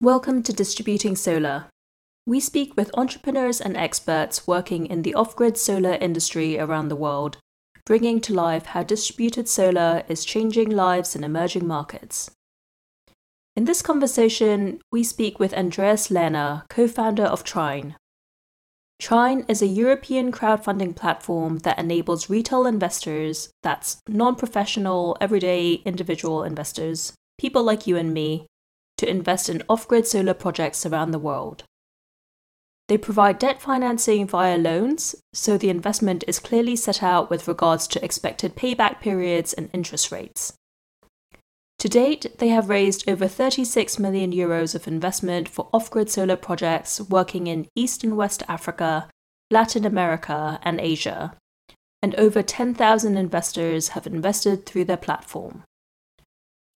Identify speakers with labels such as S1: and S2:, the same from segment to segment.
S1: Welcome to Distributing Solar. We speak with entrepreneurs and experts working in the off grid solar industry around the world, bringing to life how distributed solar is changing lives in emerging markets. In this conversation, we speak with Andreas Lehner, co founder of Trine. Trine is a European crowdfunding platform that enables retail investors, that's non professional, everyday individual investors, people like you and me, to invest in off grid solar projects around the world. They provide debt financing via loans, so the investment is clearly set out with regards to expected payback periods and interest rates. To date, they have raised over 36 million euros of investment for off grid solar projects working in East and West Africa, Latin America, and Asia. And over 10,000 investors have invested through their platform.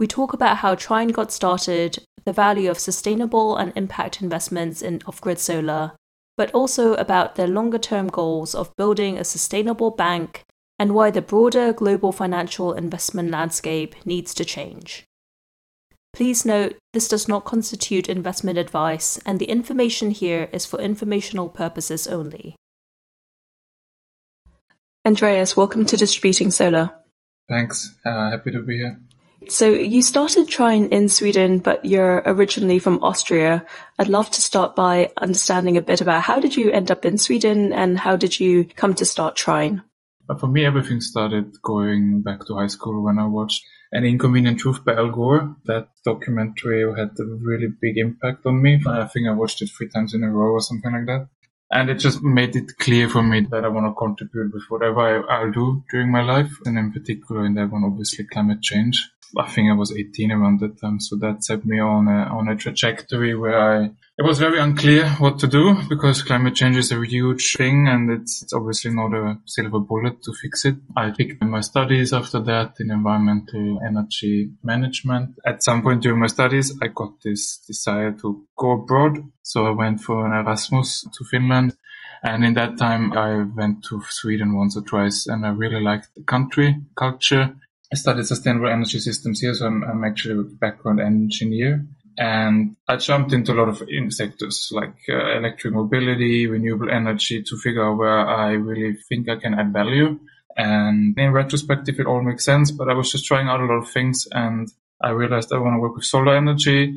S1: We talk about how Trine got started, the value of sustainable and impact investments in off grid solar, but also about their longer term goals of building a sustainable bank and why the broader global financial investment landscape needs to change. Please note, this does not constitute investment advice, and the information here is for informational purposes only. Andreas, welcome to Distributing Solar.
S2: Thanks. Uh, happy to be here.
S1: So, you started Trine in Sweden, but you're originally from Austria. I'd love to start by understanding a bit about how did you end up in Sweden and how did you come to start Trine?
S2: Uh, for me, everything started going back to high school when I watched An Inconvenient Truth by Al Gore. That documentary had a really big impact on me. I think I watched it three times in a row or something like that. And it just made it clear for me that I want to contribute with whatever I, will do during my life. And in particular in that one, obviously climate change. I think I was 18 around that time. So that set me on a, on a trajectory where I, it was very unclear what to do because climate change is a huge thing and it's, it's obviously not a silver bullet to fix it. I picked my studies after that in environmental energy management. At some point during my studies, I got this desire to go abroad. So I went for an Erasmus to Finland. And in that time, I went to Sweden once or twice and I really liked the country, culture, I studied sustainable energy systems here, so I'm, I'm actually a background engineer. And I jumped into a lot of sectors like uh, electric mobility, renewable energy to figure out where I really think I can add value. And in retrospective, it all makes sense, but I was just trying out a lot of things and I realized I want to work with solar energy.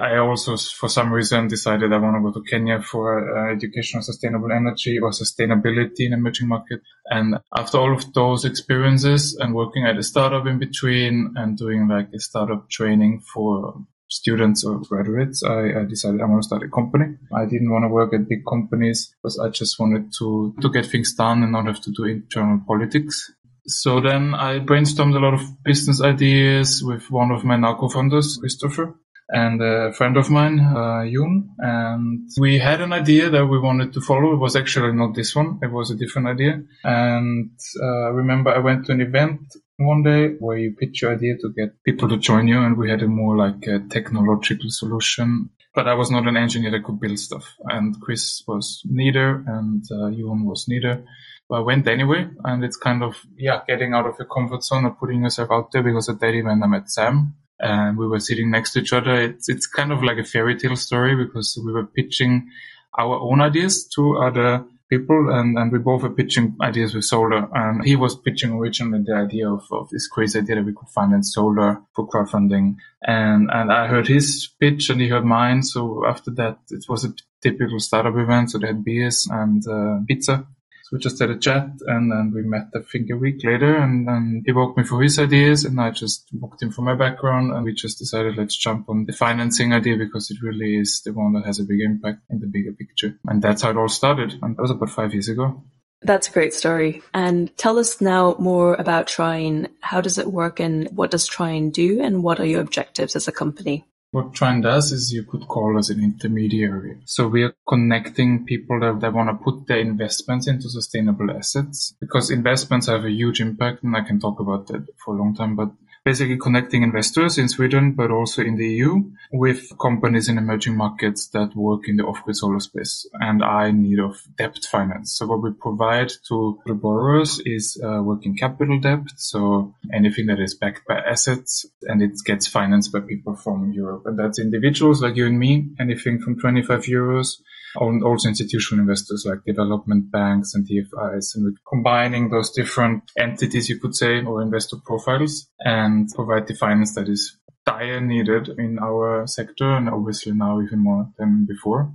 S2: I also, for some reason, decided I want to go to Kenya for uh, education on sustainable energy or sustainability in emerging market. And after all of those experiences and working at a startup in between and doing like a startup training for students or graduates, I, I, decided I want to start a company. I didn't want to work at big companies because I just wanted to, to get things done and not have to do internal politics. So then I brainstormed a lot of business ideas with one of my now co-founders, Christopher and a friend of mine, uh, Yoon. And we had an idea that we wanted to follow. It was actually not this one. It was a different idea. And uh, remember I went to an event one day where you pitch your idea to get people to join you. And we had a more like a technological solution. But I was not an engineer that could build stuff. And Chris was neither and uh, was neither. But I went anyway. And it's kind of, yeah, getting out of your comfort zone or putting yourself out there because at that event I met Sam and we were sitting next to each other. It's it's kind of like a fairy tale story because we were pitching our own ideas to other people and, and we both were pitching ideas with solar and he was pitching originally the idea of, of this crazy idea that we could finance solar for crowdfunding. And and I heard his pitch and he heard mine. So after that it was a typical startup event. So they had beers and uh, pizza we just had a chat and then we met, I think, a week later and, and he walked me through his ideas and I just walked him for my background and we just decided let's jump on the financing idea because it really is the one that has a big impact in the bigger picture. And that's how it all started. And that was about five years ago.
S1: That's a great story. And tell us now more about Trine. How does it work and what does Trine do and what are your objectives as a company?
S2: What Trine does is you could call us an intermediary. So we are connecting people that, that want to put their investments into sustainable assets because investments have a huge impact and I can talk about that for a long time, but basically connecting investors in Sweden, but also in the EU with companies in emerging markets that work in the off-grid solar space and are in need of debt finance. So what we provide to the borrowers is uh, working capital debt. So anything that is backed by assets and it gets financed by people from Europe. And that's individuals like you and me, anything from 25 euros also institutional investors like development banks and DFIs. And we're combining those different entities, you could say, or investor profiles and provide the finance that is dire needed in our sector and obviously now even more than before.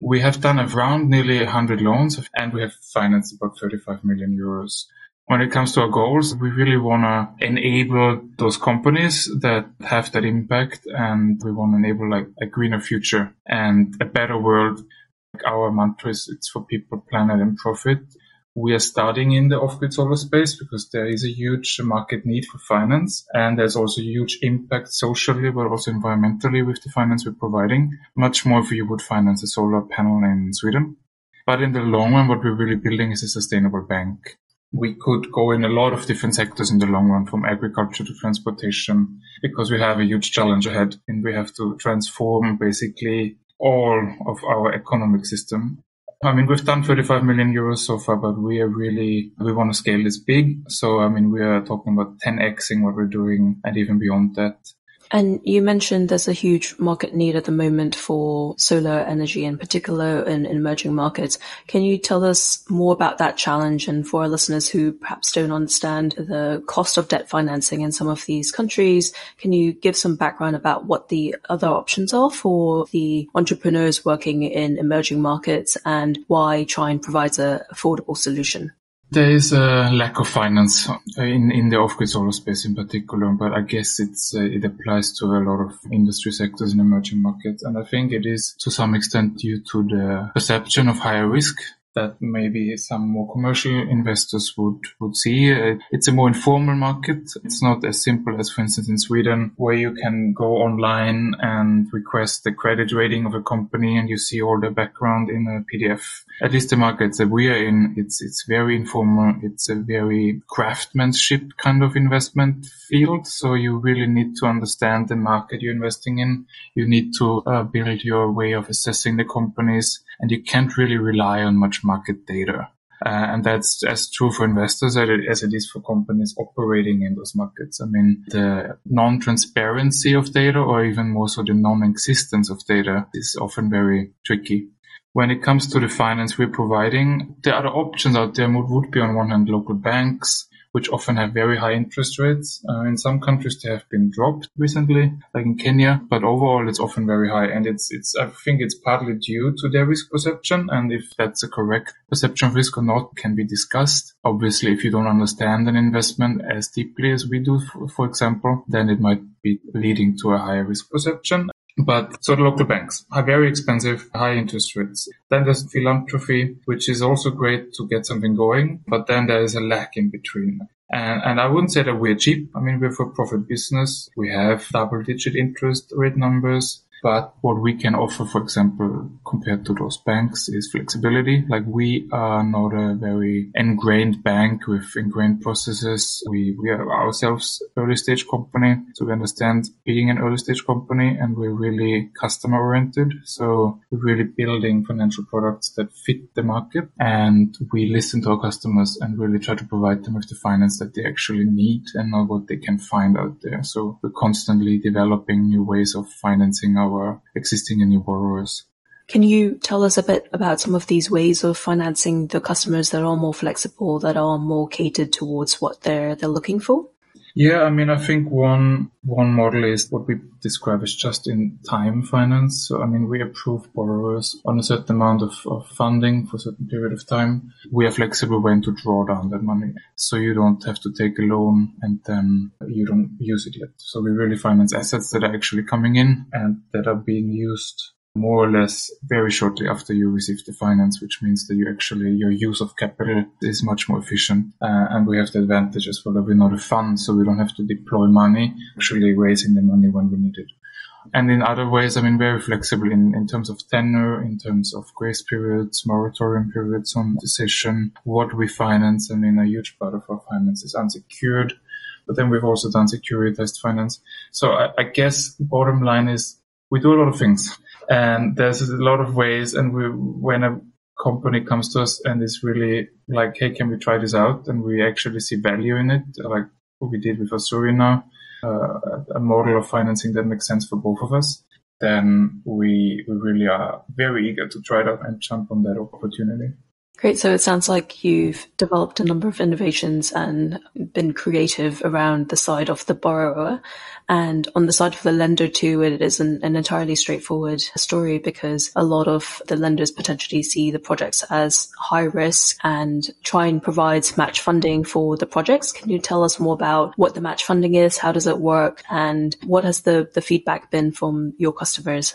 S2: We have done around nearly 100 loans and we have financed about 35 million euros. When it comes to our goals, we really want to enable those companies that have that impact and we want to enable like a greener future and a better world our mantra is it's for people, planet, and profit. We are starting in the off-grid solar space because there is a huge market need for finance and there's also huge impact socially but also environmentally with the finance we're providing. Much more if you would finance a solar panel in Sweden. But in the long run, what we're really building is a sustainable bank. We could go in a lot of different sectors in the long run, from agriculture to transportation, because we have a huge challenge ahead and we have to transform basically all of our economic system. I mean, we've done 35 million euros so far, but we are really, we want to scale this big. So, I mean, we are talking about 10xing what we're doing and even beyond that.
S1: And you mentioned there's a huge market need at the moment for solar energy, in particular in, emerging markets. Can you tell us more about that challenge? And for our listeners who perhaps don't understand the cost of debt financing in some of these countries, can you give some background about what the other options are for the entrepreneurs working in emerging markets and why Trine provides an affordable solution?
S2: There is a lack of finance in, in the off-grid solar space in particular, but I guess it's uh, it applies to a lot of industry sectors in emerging markets, and I think it is to some extent due to the perception of higher risk that maybe some more commercial investors would, would see. It's a more informal market. It's not as simple as, for instance, in Sweden, where you can go online and request the credit rating of a company and you see all the background in a PDF. At least the markets that we are in, it's, it's very informal. It's a very craftsmanship kind of investment field. So you really need to understand the market you're investing in. You need to uh, build your way of assessing the companies and you can't really rely on much market data. Uh, and that's as true for investors as it is for companies operating in those markets. I mean, the non-transparency of data or even more so the non-existence of data is often very tricky. When it comes to the finance we're providing, the other options out there would be on one hand local banks, which often have very high interest rates. Uh, in some countries, they have been dropped recently, like in Kenya, but overall, it's often very high. And it's, it's, I think it's partly due to their risk perception. And if that's a correct perception of risk or not can be discussed. Obviously, if you don't understand an investment as deeply as we do, for, for example, then it might be leading to a higher risk perception. But so the local banks are very expensive, high interest rates. Then there's philanthropy, which is also great to get something going, but then there is a lack in between. And, and I wouldn't say that we're cheap. I mean, we're for profit business. We have double digit interest rate numbers. But what we can offer, for example, compared to those banks is flexibility. Like we are not a very ingrained bank with ingrained processes. We, we are ourselves early stage company. So we understand being an early stage company and we're really customer oriented. So we're really building financial products that fit the market and we listen to our customers and really try to provide them with the finance that they actually need and not what they can find out there. So we're constantly developing new ways of financing our our existing and new borrowers.
S1: Can you tell us a bit about some of these ways of financing the customers that are more flexible, that are more catered towards what they're they're looking for?
S2: Yeah, I mean, I think one one model is what we describe as just-in-time finance. So, I mean, we approve borrowers on a certain amount of, of funding for a certain period of time. We are flexible when to draw down that money, so you don't have to take a loan and then you don't use it yet. So, we really finance assets that are actually coming in and that are being used more or less very shortly after you receive the finance, which means that you actually, your use of capital is much more efficient. Uh, and we have the advantage as well that we're not a fund, so we don't have to deploy money, actually raising the money when we need it. And in other ways, I mean, very flexible in, in terms of tenure, in terms of grace periods, moratorium periods on decision, what we finance. I mean, a huge part of our finance is unsecured But then we've also done securitized finance. So I, I guess bottom line is we do a lot of things and there's a lot of ways. And we, when a company comes to us and is really like, Hey, can we try this out? And we actually see value in it, like what we did with Azuri now, uh, a model of financing that makes sense for both of us. Then we, we really are very eager to try that and jump on that opportunity.
S1: Great. So it sounds like you've developed a number of innovations and been creative around the side of the borrower. And on the side of the lender too, it is an, entirely straightforward story because a lot of the lenders potentially see the projects as high risk and try and provide match funding for the projects. Can you tell us more about what the match funding is? How does it work? And what has the, the feedback been from your customers?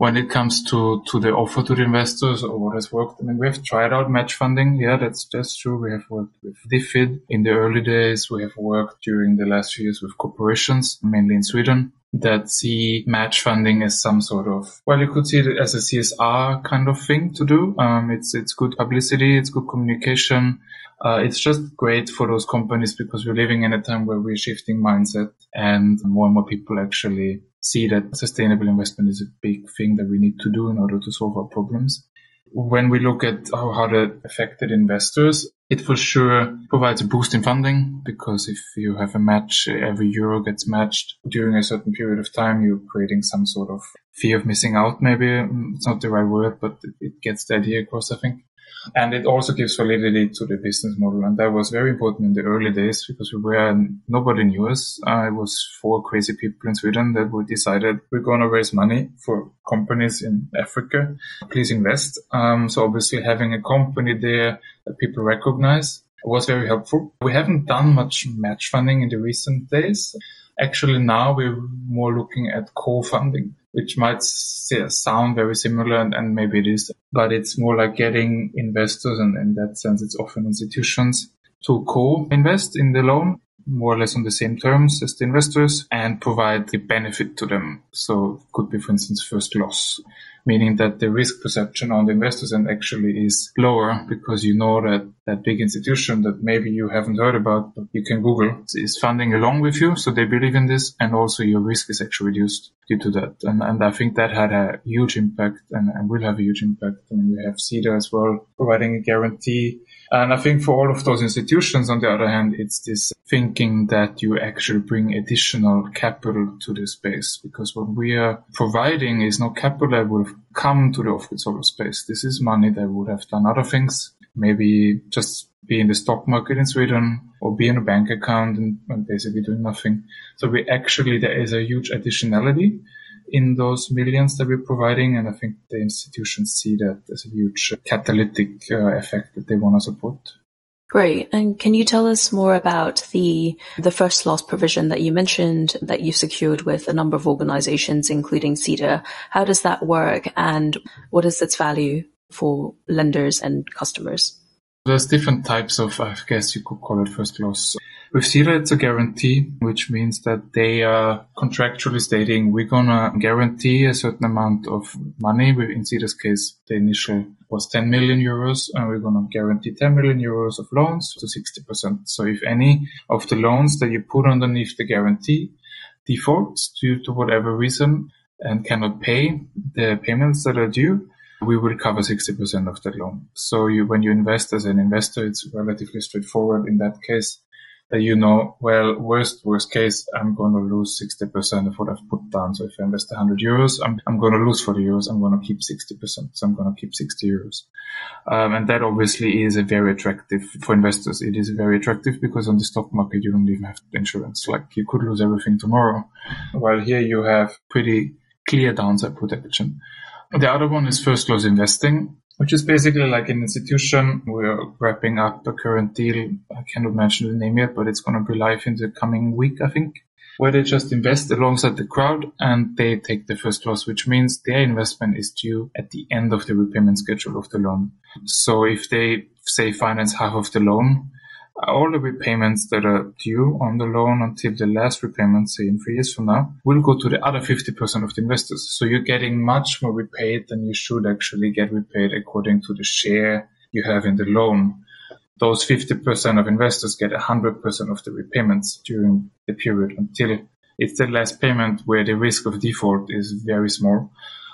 S2: When it comes to, to the offer to the investors or what has worked. I mean, we have tried out match funding. Yeah, that's, that's true. We have worked with DFID in the early days. We have worked during the last few years with corporations, mainly in Sweden that see match funding as some sort of, well, you could see it as a CSR kind of thing to do. Um, it's, it's good publicity. It's good communication. Uh, it's just great for those companies because we're living in a time where we're shifting mindset and more and more people actually see that sustainable investment is a big thing that we need to do in order to solve our problems. When we look at how, how that affected investors, it for sure provides a boost in funding because if you have a match, every euro gets matched during a certain period of time, you're creating some sort of fear of missing out. Maybe it's not the right word, but it gets the idea across, I think. And it also gives validity to the business model. And that was very important in the early days because we were, nobody knew us. Uh, it was four crazy people in Sweden that we decided we're going to raise money for companies in Africa. Please invest. Um, so obviously having a company there that people recognize was very helpful. We haven't done much match funding in the recent days. Actually, now we're more looking at co-funding which might sound very similar and, and, maybe it is, but it's more like getting investors and in that sense, it's often institutions to co-invest in the loan more or less on the same terms as the investors and provide the benefit to them. So could be, for instance, first loss meaning that the risk perception on the investors end actually is lower because you know that that big institution that maybe you haven't heard about, but you can Google is funding along with you. So they believe in this and also your risk is actually reduced due to that. And, and I think that had a huge impact and, and will have a huge impact. I mean, we have Sida as well providing a guarantee and I think for all of those institutions, on the other hand, it's this thinking that you actually bring additional capital to the space because what we are providing is no capital that would have come to the off-grid solar space. This is money that would have done other things, maybe just be in the stock market in Sweden or be in a bank account and, and basically doing nothing. So we actually, there is a huge additionality in those millions that we're providing. And I think the institutions see that as a huge catalytic uh, effect that they want to support.
S1: Great. And can you tell us more about the the first loss provision that you mentioned that you secured with a number of organizations, including Sida? How does that work and what is its value for lenders and customers?
S2: There's different types of, I guess you could call it first loss. With Sida, it's a guarantee, which means that they are contractually stating we're gonna guarantee a certain amount of money. In Sida's case, the initial was 10 million euros, and we're gonna guarantee 10 million euros of loans to 60%. So if any of the loans that you put underneath the guarantee defaults due to whatever reason and cannot pay the payments that are due, we will cover 60% of that loan. So you, when you invest as an investor, it's relatively straightforward in that case that you know, well, worst, worst case, I'm going to lose 60% of what I've put down. So if I invest 100 euros, I'm, I'm going to lose 40 euros. I'm going to keep 60%. So I'm going to keep 60 euros. Um, and that obviously is a very attractive for investors. It is very attractive because on the stock market, you don't even have insurance. Like you could lose everything tomorrow. While here you have pretty clear downside protection. The other one is first loss investing, which is basically like an institution. We're wrapping up a current deal. I cannot mention the name yet, but it's going to be live in the coming week, I think, where they just invest alongside the crowd and they take the first loss, which means their investment is due at the end of the repayment schedule of the loan. So if they say finance half of the loan, all the repayments that are due on the loan until the last repayment, say in three years from now, will go to the other 50% of the investors. So you're getting much more repaid than you should actually get repaid according to the share you have in the loan. those 50% of investors get 100% of the repayments during the period until it's the last payment where the risk of default is very small.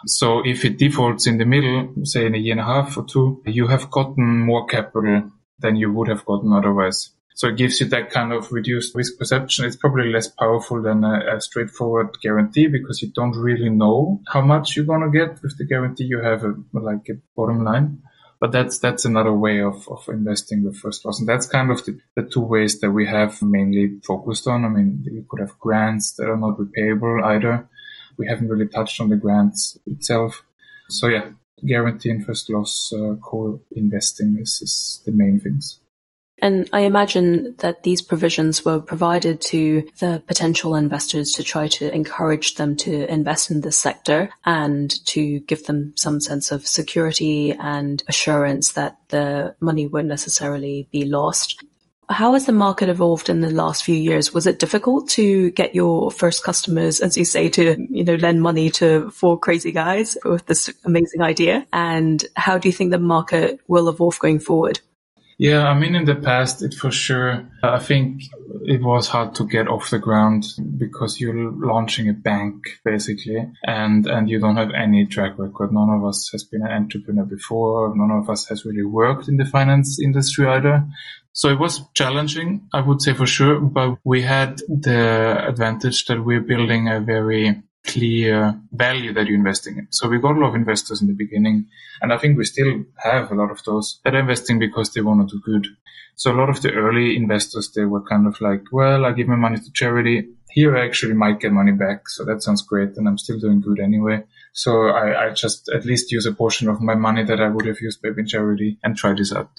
S2: So if it defaults in the middle, say in a year and a half or two, you have gotten more capital than you would have gotten otherwise. So it gives you that kind of reduced risk perception. It's probably less powerful than a, a straightforward guarantee because you don't really know how much you're going to get with the guarantee. You have a, like a bottom line but that's that's another way of, of investing with first loss and that's kind of the, the two ways that we have mainly focused on i mean you could have grants that are not repayable either we haven't really touched on the grants itself so yeah guarantee and first loss uh, co-investing is, is the main things
S1: and I imagine that these provisions were provided to the potential investors to try to encourage them to invest in this sector and to give them some sense of security and assurance that the money won't necessarily be lost. How has the market evolved in the last few years? Was it difficult to get your first customers, as you say, to, you know, lend money to four crazy guys with this amazing idea? And how do you think the market will evolve going forward?
S2: Yeah, I mean, in the past, it for sure, I think it was hard to get off the ground because you're launching a bank basically and, and you don't have any track record. None of us has been an entrepreneur before. None of us has really worked in the finance industry either. So it was challenging, I would say for sure, but we had the advantage that we're building a very clear value that you're investing in. So we got a lot of investors in the beginning, and I think we still have a lot of those that are investing because they want to do good. So a lot of the early investors, they were kind of like, well, I give my money to charity. Here I actually might get money back. So that sounds great. And I'm still doing good anyway. So I, I just at least use a portion of my money that I would have used maybe in charity and try this out.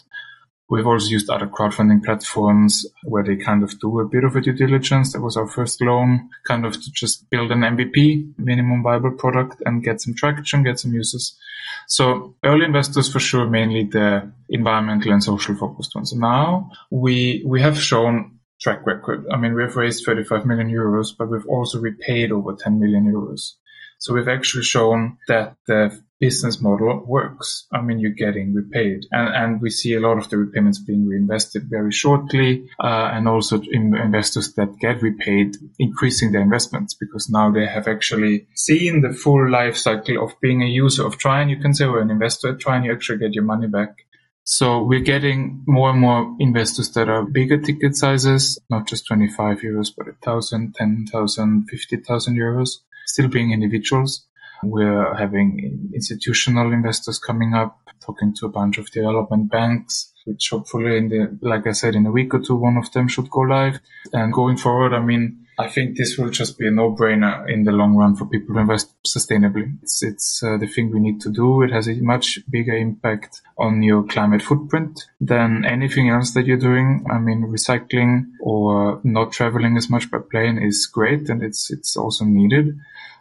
S2: We've also used other crowdfunding platforms where they kind of do a bit of a due diligence. That was our first loan, kind of to just build an MVP, minimum viable product, and get some traction, get some users. So early investors for sure, mainly the environmental and social focused ones. Now we we have shown track record. I mean, we've raised 35 million euros, but we've also repaid over 10 million euros. So we've actually shown that the business model works. I mean, you're getting repaid and, and we see a lot of the repayments being reinvested very shortly. Uh, and also in investors that get repaid increasing their investments because now they have actually seen the full life cycle of being a user of Trine. You can say, or an investor at Trine, you actually get your money back. So we're getting more and more investors that are bigger ticket sizes, not just 25 euros, but 1,000, 10,000, 50,000 euros, still being individuals. We're having institutional investors coming up, talking to a bunch of development banks, which hopefully in the, like I said, in a week or two, one of them should go live. And going forward, I mean, I think this will just be a no-brainer in the long run for people to invest sustainably. It's, it's uh, the thing we need to do. It has a much bigger impact on your climate footprint than anything else that you're doing. I mean, recycling or not traveling as much by plane is great and it's, it's also needed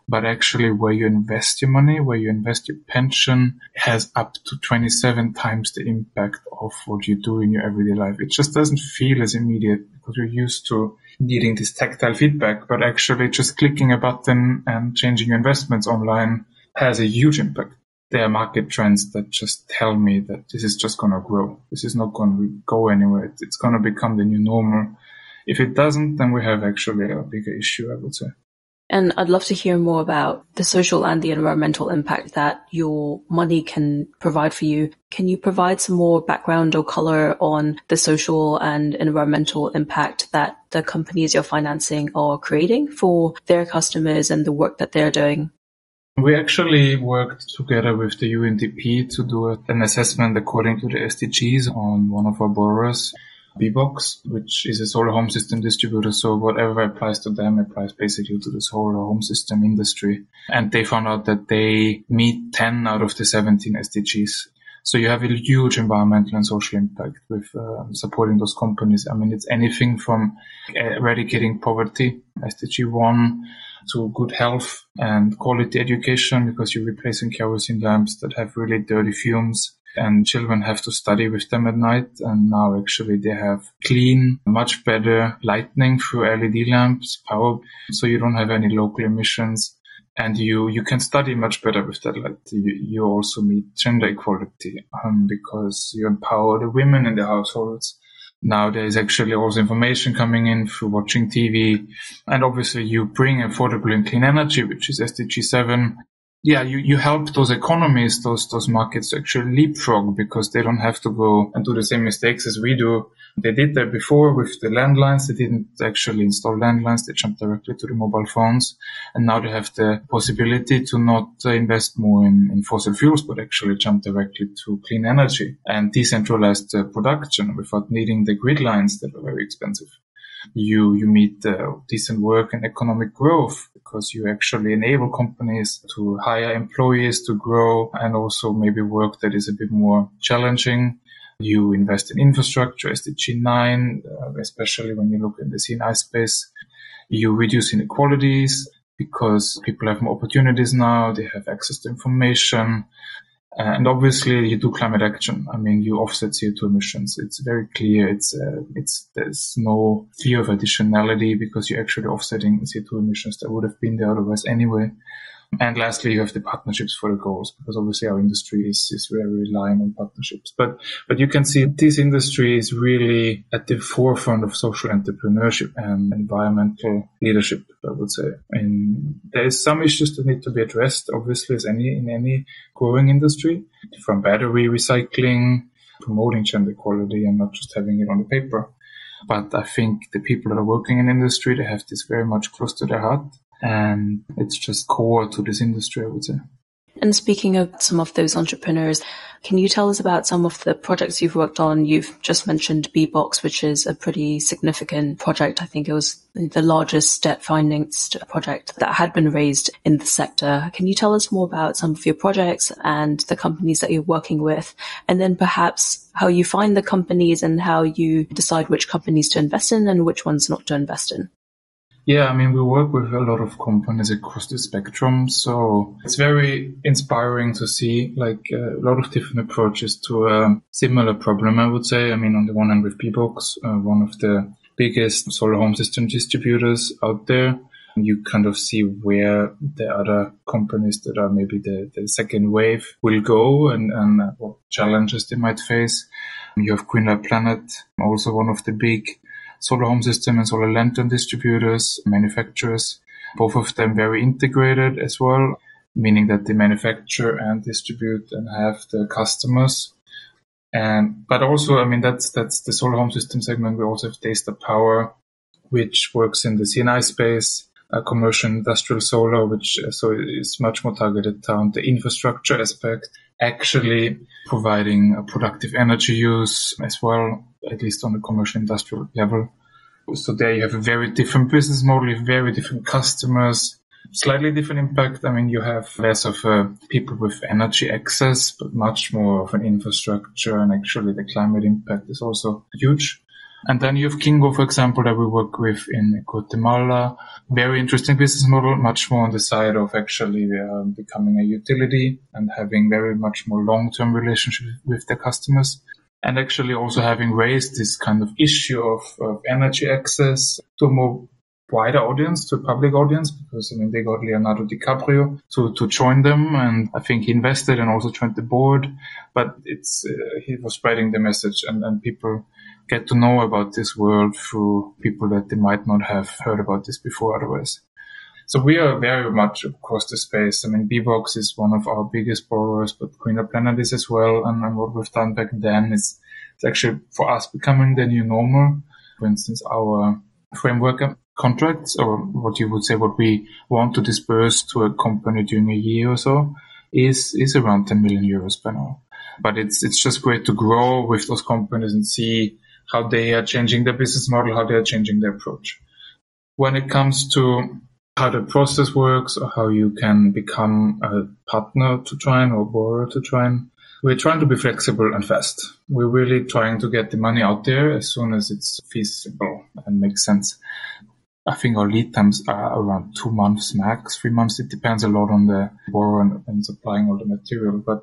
S2: but actually where you invest your money, where you invest your pension has up to 27 times the impact of what you do in your everyday life. It just doesn't feel as immediate because you're used to needing this tactile feedback, but actually just clicking a button and changing your investments online has a huge impact. There are market trends that just tell me that this is just going to grow. This is not going to go anywhere. It's going to become the new normal. If it doesn't, then we have actually a bigger issue, I would say.
S1: And I'd love to hear more about the social and the environmental impact that your money can provide for you. Can you provide some more background or color on the social and environmental impact that the companies you're financing are creating for their customers and the work that they're doing?
S2: We actually worked together with the UNDP to do an assessment according to the SDGs on one of our borrowers. BBOXX, which is a solar home system distributor. So whatever applies to them applies basically to the solar home system industry. And they found out that they meet 10 out of the 17 SDGs. So you have a huge environmental and social impact with uh, supporting those companies. I mean, it's anything from eradicating poverty, SDG 1, to good health and quality education because you're replacing kerosene lamps that have really dirty fumes and children have to study with them at night. And now actually they have clean, much better lighting through LED lamps, power, so you don't have any local emissions. and you you can study much better with that. light. you, you also meet gender equality um, because you empower the women in the households. Now there is actually also information coming in through watching TV, and obviously you bring affordable and clean energy, which is SDG seven, yeah, you, you help those economies, those those markets actually leapfrog because they don't have to go and do the same mistakes as we do. They did that before with the landlines. They didn't actually install landlines. They jumped directly to the mobile phones. And now they have the possibility to not invest more in, in fossil fuels, but actually jump directly to clean energy and decentralized uh, production without needing the grid lines that are very expensive you you meet uh, decent work and economic growth because you actually enable companies to hire employees to grow and also maybe work that is a bit more challenging. You invest in infrastructure, SDG 9, uh, especially when you look in the C&I space. You reduce inequalities because people have more opportunities now. They have access to information. And obviously, you do climate action. I mean, you offset CO2 emissions. It's very clear. It's uh, it's there's no fear of additionality because you're actually offsetting CO2 emissions that would have been there otherwise anyway. And lastly, you have the partnerships for the goals because obviously our industry is, is very reliant on partnerships. But, but you can see this industry is really at the forefront of social entrepreneurship and environmental leadership, I would say. And there is some issues that need to be addressed, obviously, as any, in any growing industry from battery recycling, promoting gender equality and not just having it on the paper. But I think the people that are working in industry, they have this very much close to their heart and it's just core to this industry, I would say.
S1: And speaking of some of those entrepreneurs, can you tell us about some of the projects you've worked on? You've just mentioned BBOXX, which is a pretty significant project. I think it was the largest debt financed project that had been raised in the sector. Can you tell us more about some of your projects and the companies that you're working with? And then perhaps how you find the companies and how you decide which companies to invest in and which ones not to invest in?
S2: Yeah, I mean, we work with a lot of companies across the spectrum. So it's very inspiring to see like a lot of different approaches to a similar problem, I would say. I mean, on the one hand with BBOXX, uh, one of the biggest solar home system distributors out there. You kind of see where the other companies that are maybe the, the second wave will go and, and what challenges they might face. You have Greenlight Planet, also one of the big solar home system and solar lantern distributors, manufacturers, both of them very integrated as well, meaning that they manufacture and distribute and have the customers. And, but also, I mean, that's, that's the solar home system segment. We also have DayStar Power, which works in the C&I space, uh, commercial industrial solar, which uh, so is much more targeted on the infrastructure aspect, actually providing a productive energy use as well, at least on the commercial industrial level. So there you have a very different business model, very different customers, slightly different impact. I mean, you have less of uh, people with energy access, but much more of an infrastructure and actually the climate impact is also huge. And then you have Kingo, for example, that we work with in Guatemala. Very interesting business model, much more on the side of actually uh, becoming a utility and having very much more long-term relationship with their customers and actually also having raised this kind of issue of, of energy access to a more wider audience, to a public audience, because I mean they got Leonardo DiCaprio to to join them, and I think he invested and also joined the board. But it's uh, he was spreading the message, and and people get to know about this world through people that they might not have heard about this before otherwise. So we are very much across the space. I mean, BBOXX is one of our biggest borrowers, but Greenlight Planet is as well. And, and what we've done back then is it's actually for us becoming the new normal. For instance, our framework contracts or what you would say what we want to disperse to a company during a year or so is, is around 10 million euros per now. But it's, it's just great to grow with those companies and see how they are changing their business model, how they are changing their approach. When it comes to how the process works or how you can become a partner to Trine or borrower to Trine. We're trying to be flexible and fast. We're really trying to get the money out there as soon as it's feasible and makes sense. I think our lead times are around two months max, three months. It depends a lot on the borrower and, and supplying all the material. But,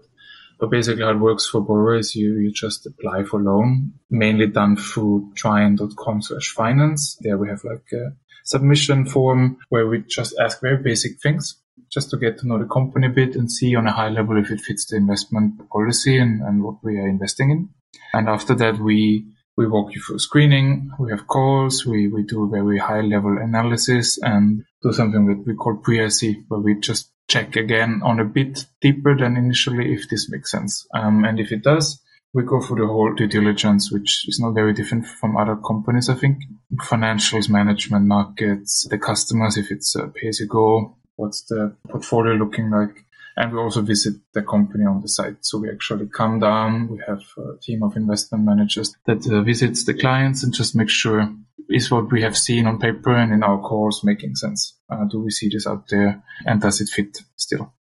S2: but basically how it works for borrowers, you, you just apply for loan, mainly done through trine.com slash finance. There we have like a submission form where we just ask very basic things. just to get to know the company a bit and see on a high level if it fits the investment policy and, and what we are investing in. And after that, we we walk you through screening, we have calls, we, we do very high level analysis and do something that we call pre-IC, where we just check again on a bit deeper than initially if this makes sense. Um, and if it does, we go through the whole due diligence, which is not very different from other companies, I think. Financials, management, markets, the customers, if it's uh, pay as you go, what's the portfolio looking like? And we also visit the company on the site. So we actually come down. We have a team of investment managers that uh, visits the clients and just make sure is what we have seen on paper and in our calls making sense. Uh, do we see this out there and does it fit still?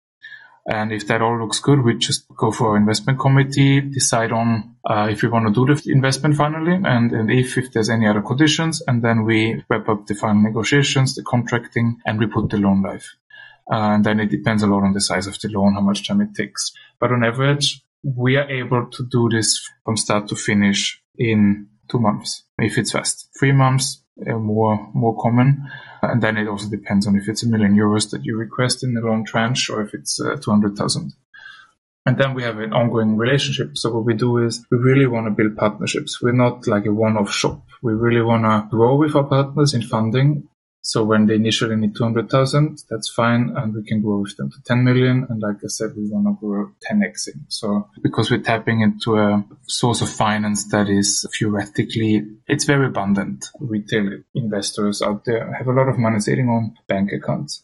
S2: And if that all looks good, we just go for our investment committee, decide on uh, if we want to do the investment finally, and, and if, if there's any other conditions, and then we wrap up the final negotiations, the contracting, and we put the loan live. Uh, and then it depends a lot on the size of the loan, how much time it takes. But on average, we are able to do this from start to finish in two months, if it's fast. Three months, more more common. And then it also depends on if it's a million euros that you request in the loan tranche or if it's uh, 200,000. And then we have an ongoing relationship. So what we do is we really want to build partnerships. We're not like a one-off shop. We really want to grow with our partners in funding so when they initially need 200,000, that's fine. And we can grow with them to 10 million. And like I said, we want to grow 10x. So because we're tapping into a source of finance that is theoretically, it's very abundant. Retail investors out there have a lot of money sitting on bank accounts.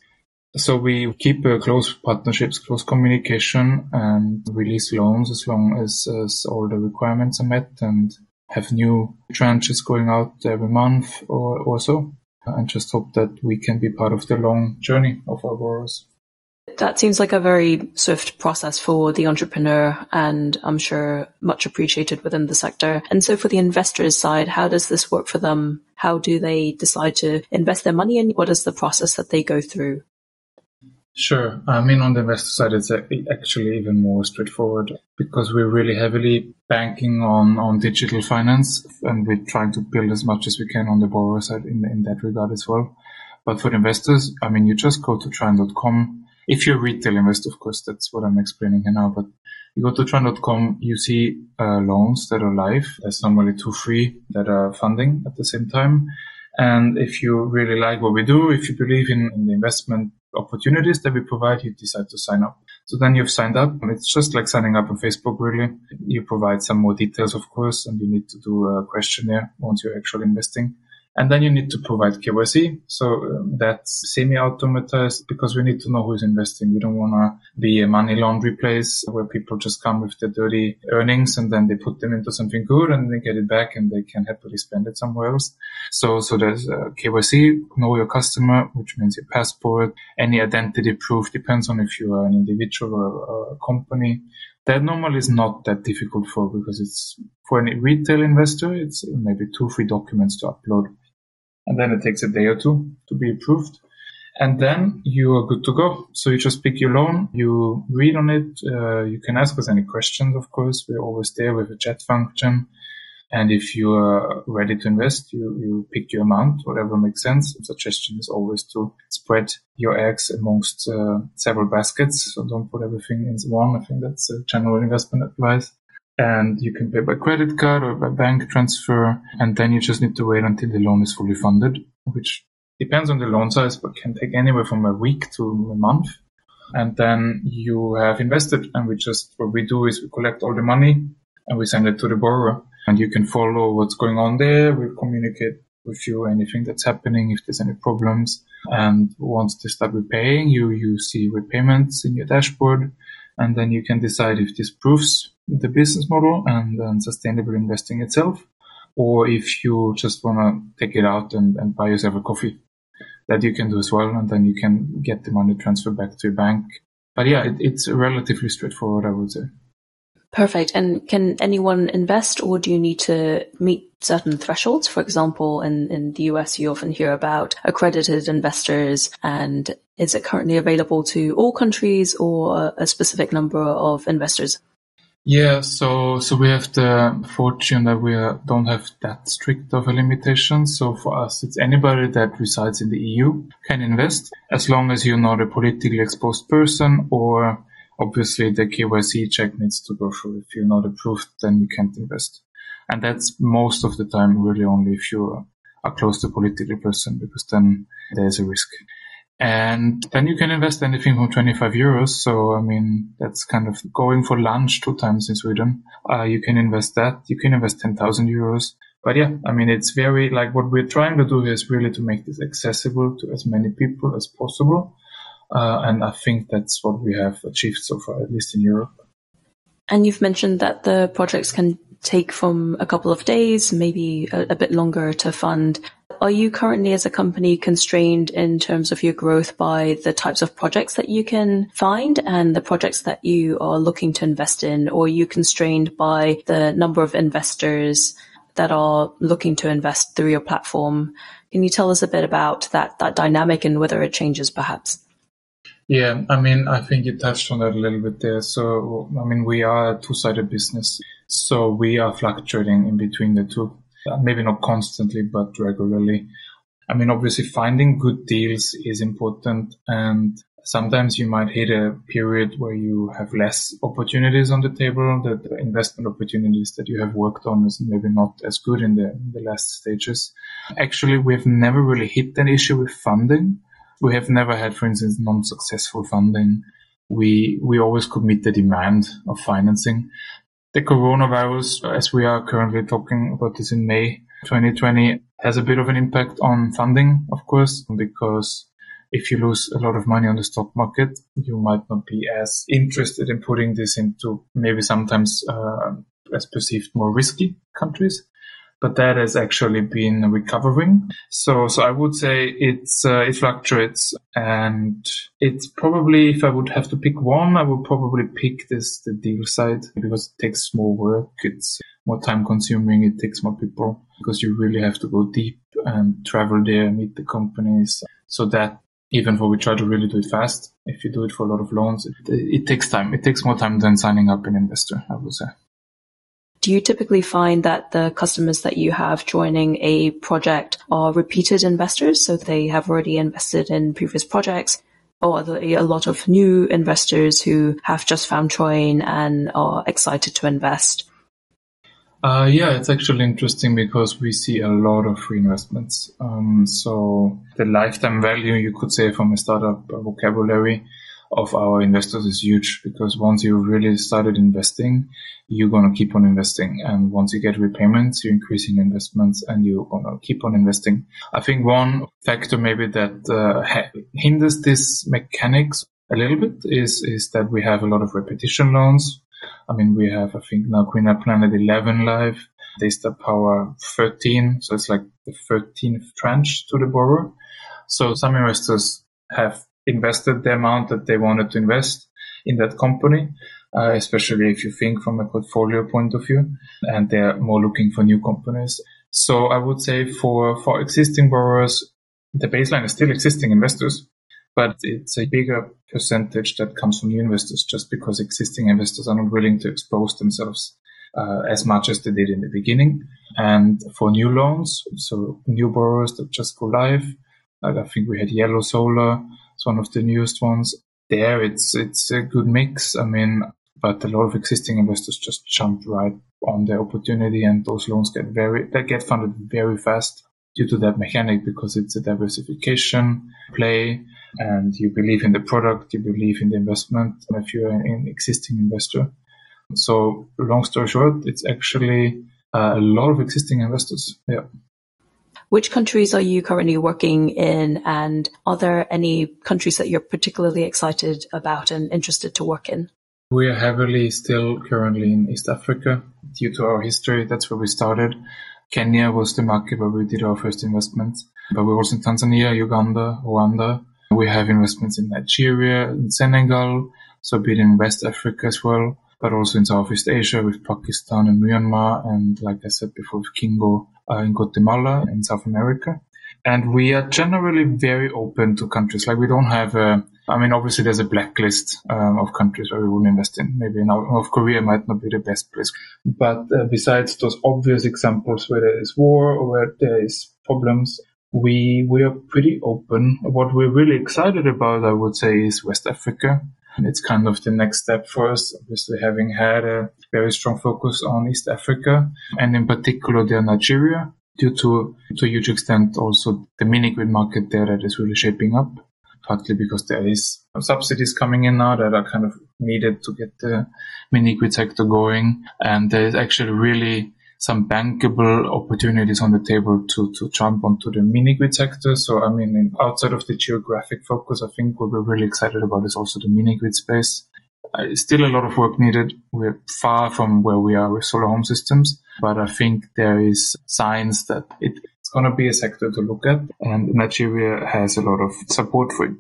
S2: So we keep uh, close partnerships, close communication and release loans as long as, as all the requirements are met and have new tranches going out every month or, or so and just hope that we can be part of the long journey of our borrowers.
S1: That seems like a very swift process for the entrepreneur and I'm sure much appreciated within the sector. And so for the investors side, how does this work for them? How do they decide to invest their money and What is the process that they go through?
S2: Sure. I mean, on the investor side, it's actually even more straightforward because we're really heavily banking on, on digital finance and we're trying to build as much as we can on the borrower side in, in that regard as well. But for investors, I mean, you just go to Trine.com. If you're a retail investor, of course, that's what I'm explaining here now, but you go to Trine.com, you see uh, loans that are live. There's normally two, three that are funding at the same time. And if you really like what we do, if you believe in, in the investment opportunities that we provide, you decide to sign up. So then you've signed up. It's just like signing up on Facebook, really. You provide some more details, of course, and you need to do a questionnaire once you're actually investing. And then you need to provide KYC. So um, that's semi-automatized because we need to know who's investing. We don't want to be a money laundry place where people just come with their dirty earnings and then they put them into something good and they get it back and they can happily spend it somewhere else. So, so there's uh, KYC, know your customer, which means your passport, any identity proof depends on if you are an individual or, or a company that normally is not that difficult for because it's for any retail investor, it's maybe two, three documents to upload and then it takes a day or two to be approved. And then you are good to go. So you just pick your loan, you read on it, uh, you can ask us any questions, of course. We're always there with a chat function. And if you are ready to invest, you, you pick your amount, whatever makes sense. The suggestion is always to spread your eggs amongst uh, several baskets. So don't put everything in one. I think that's a general investment advice and you can pay by credit card or by bank transfer. And then you just need to wait until the loan is fully funded, which depends on the loan size, but can take anywhere from a week to a month. And then you have invested and we just, what we do is we collect all the money and we send it to the borrower and you can follow what's going on there. We'll communicate with you anything that's happening, if there's any problems. And once they start repaying, you, you see repayments in your dashboard and then you can decide if this proves the business model and, and sustainable investing itself, or if you just want to take it out and, and buy yourself a coffee. That you can do as well, and then you can get the money transferred back to your bank. But yeah, it, it's relatively straightforward, I would say.
S1: Perfect. And can anyone invest or do you need to meet certain thresholds? For example, in, in the US, you often hear about accredited investors and is it currently available to all countries or a specific number of investors?
S2: Yeah, so so we have the fortune that we uh, don't have that strict of a limitation. So for us, it's anybody that resides in the EU can invest as long as you're not a politically exposed person or obviously the KYC check needs to go through. If you're not approved, then you can't invest. And that's most of the time really only if you are close to political person because then there's a risk. And then you can invest anything from 25 euros. So, I mean, that's kind of going for lunch two times in Sweden. Uh, you can invest that. You can invest 10,000 euros. But yeah, I mean, it's very like what we're trying to do is really to make this accessible to as many people as possible. Uh, and I think that's what we have achieved so far, at least in Europe.
S1: And you've mentioned that the projects can take from a couple of days, maybe a, a bit longer to fund. Are you currently as a company constrained in terms of your growth by the types of projects that you can find and the projects that you are looking to invest in? Or are you constrained by the number of investors that are looking to invest through your platform? Can you tell us a bit about that, that dynamic and whether it changes perhaps?
S2: Yeah, I mean, I think you touched on that a little bit there. So, I mean, we are a two-sided business. So we are fluctuating in between the two maybe not constantly, but regularly. I mean, obviously finding good deals is important and sometimes you might hit a period where you have less opportunities on the table, that the investment opportunities that you have worked on is maybe not as good in the, in the last stages. Actually, we've never really hit an issue with funding. We have never had, for instance, non-successful funding. We, we always could meet the demand of financing the coronavirus, as we are currently talking about this in May 2020, has a bit of an impact on funding, of course, because if you lose a lot of money on the stock market, you might not be as interested in putting this into maybe sometimes uh, as perceived more risky countries but that has actually been recovering. So, so I would say it's uh, it fluctuates, and it's probably if I would have to pick one, I would probably pick this the deal side because it takes more work, it's more time consuming, it takes more people because you really have to go deep and travel there, meet the companies. So that even though we try to really do it fast, if you do it for a lot of loans, it, it takes time. It takes more time than signing up an investor, I would say.
S1: Do you typically find that the customers that you have joining a project are repeated investors, so they have already invested in previous projects? Or are there a lot of new investors who have just found Trine and are excited to invest?
S2: Uh, yeah, it's actually interesting because we see a lot of reinvestments. Um, so the lifetime value, you could say, from a startup vocabulary of our investors is huge because once you really started investing, you're going to keep on investing. And once you get repayments, you're increasing investments and you're going to keep on investing. I think one factor maybe that uh, hinders this mechanics a little bit is, is that we have a lot of repetition loans. I mean, we have, I think now Green Planet 11 live. Daystar Power 13. So it's like the 13th tranche to the borrower. So some investors have invested the amount that they wanted to invest in that company, uh, especially if you think from a portfolio point of view, and they're more looking for new companies. So I would say for, for existing borrowers, the baseline is still existing investors, but it's a bigger percentage that comes from new investors just because existing investors are not willing to expose themselves uh, as much as they did in the beginning. And for new loans, so new borrowers that just go live, like I think we had Yellow Solar, it's one of the newest ones. There, it's it's a good mix. I mean, but a lot of existing investors just jump right on the opportunity, and those loans get very they get funded very fast due to that mechanic because it's a diversification play, and you believe in the product, you believe in the investment. If you're an existing investor, so long story short, it's actually uh, a lot of existing investors. Yeah.
S1: Which countries are you currently working in, and are there any countries that you're particularly excited about and interested to work in?
S2: We are heavily still currently in East Africa due to our history. That's where we started. Kenya was the market where we did our first investments, but we're also in Tanzania, Uganda, Rwanda. We have investments in Nigeria, in Senegal, so a bit in West Africa as well, but also in Southeast Asia with Pakistan and Myanmar, and like I said before, with Kingo uh, in Guatemala in South America. And we are generally very open to countries. Like we don't have a, I mean, obviously there's a blacklist um, of countries where we wouldn't invest in. Maybe North Korea might not be the best place. But uh, besides those obvious examples where there is war or where there is problems, we we are pretty open. What we're really excited about, I would say, is West Africa. It's kind of the next step for us, obviously having had a very strong focus on East Africa and in particular there Nigeria due to, to a huge extent also the mini grid market there that is really shaping up, partly because there is subsidies coming in now that are kind of needed to get the mini grid sector going. And there is actually really some bankable opportunities on the table to, to jump onto the mini grid sector. So, I mean, outside of the geographic focus, I think what we're really excited about is also the mini grid space. Uh, still a lot of work needed. We're far from where we are with solar home systems, but I think there is signs that it, it's going to be a sector to look at, and Nigeria has a lot of support for it.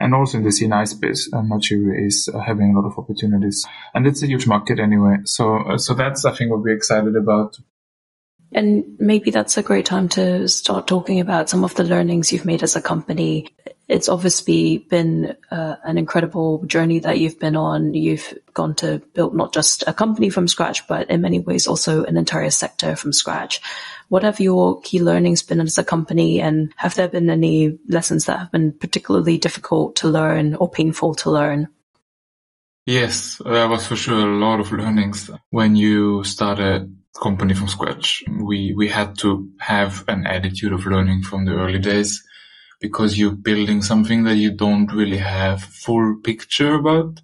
S2: And also in the C&I space, uh, Nigeria is uh, having a lot of opportunities, and it's a huge market anyway. So, uh, so that's I think what we're excited about.
S1: And maybe that's a great time to start talking about some of the learnings you've made as a company it's obviously been uh, an incredible journey that you've been on. You've gone to build not just a company from scratch, but in many ways also an entire sector from scratch. What have your key learnings been as a company, and have there been any lessons that have been particularly difficult to learn or painful to learn?
S2: Yes, there was for sure a lot of learnings when you start a company from scratch. We we had to have an attitude of learning from the early days because you're building something that you don't really have full picture about.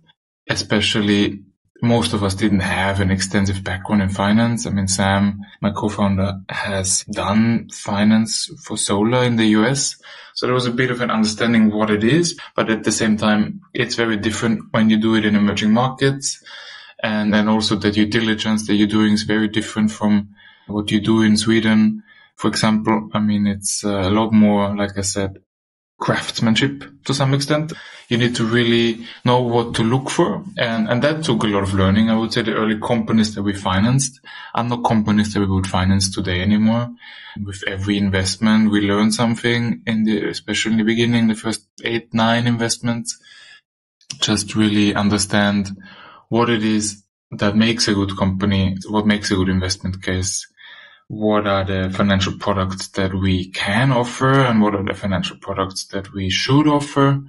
S2: Especially most of us didn't have an extensive background in finance. I mean, Sam, my co-founder, has done finance for solar in the US. So there was a bit of an understanding what it is, but at the same time, it's very different when you do it in emerging markets. And then also the due diligence that you're doing is very different from what you do in Sweden. For example, I mean, it's a lot more, like I said, craftsmanship to some extent. You need to really know what to look for. And, and that took a lot of learning. I would say the early companies that we financed are not companies that we would finance today anymore. With every investment, we learn something in the, especially in the beginning, the first eight, nine investments, just really understand what it is that makes a good company, what makes a good investment case what are the financial products that we can offer and what are the financial products that we should offer.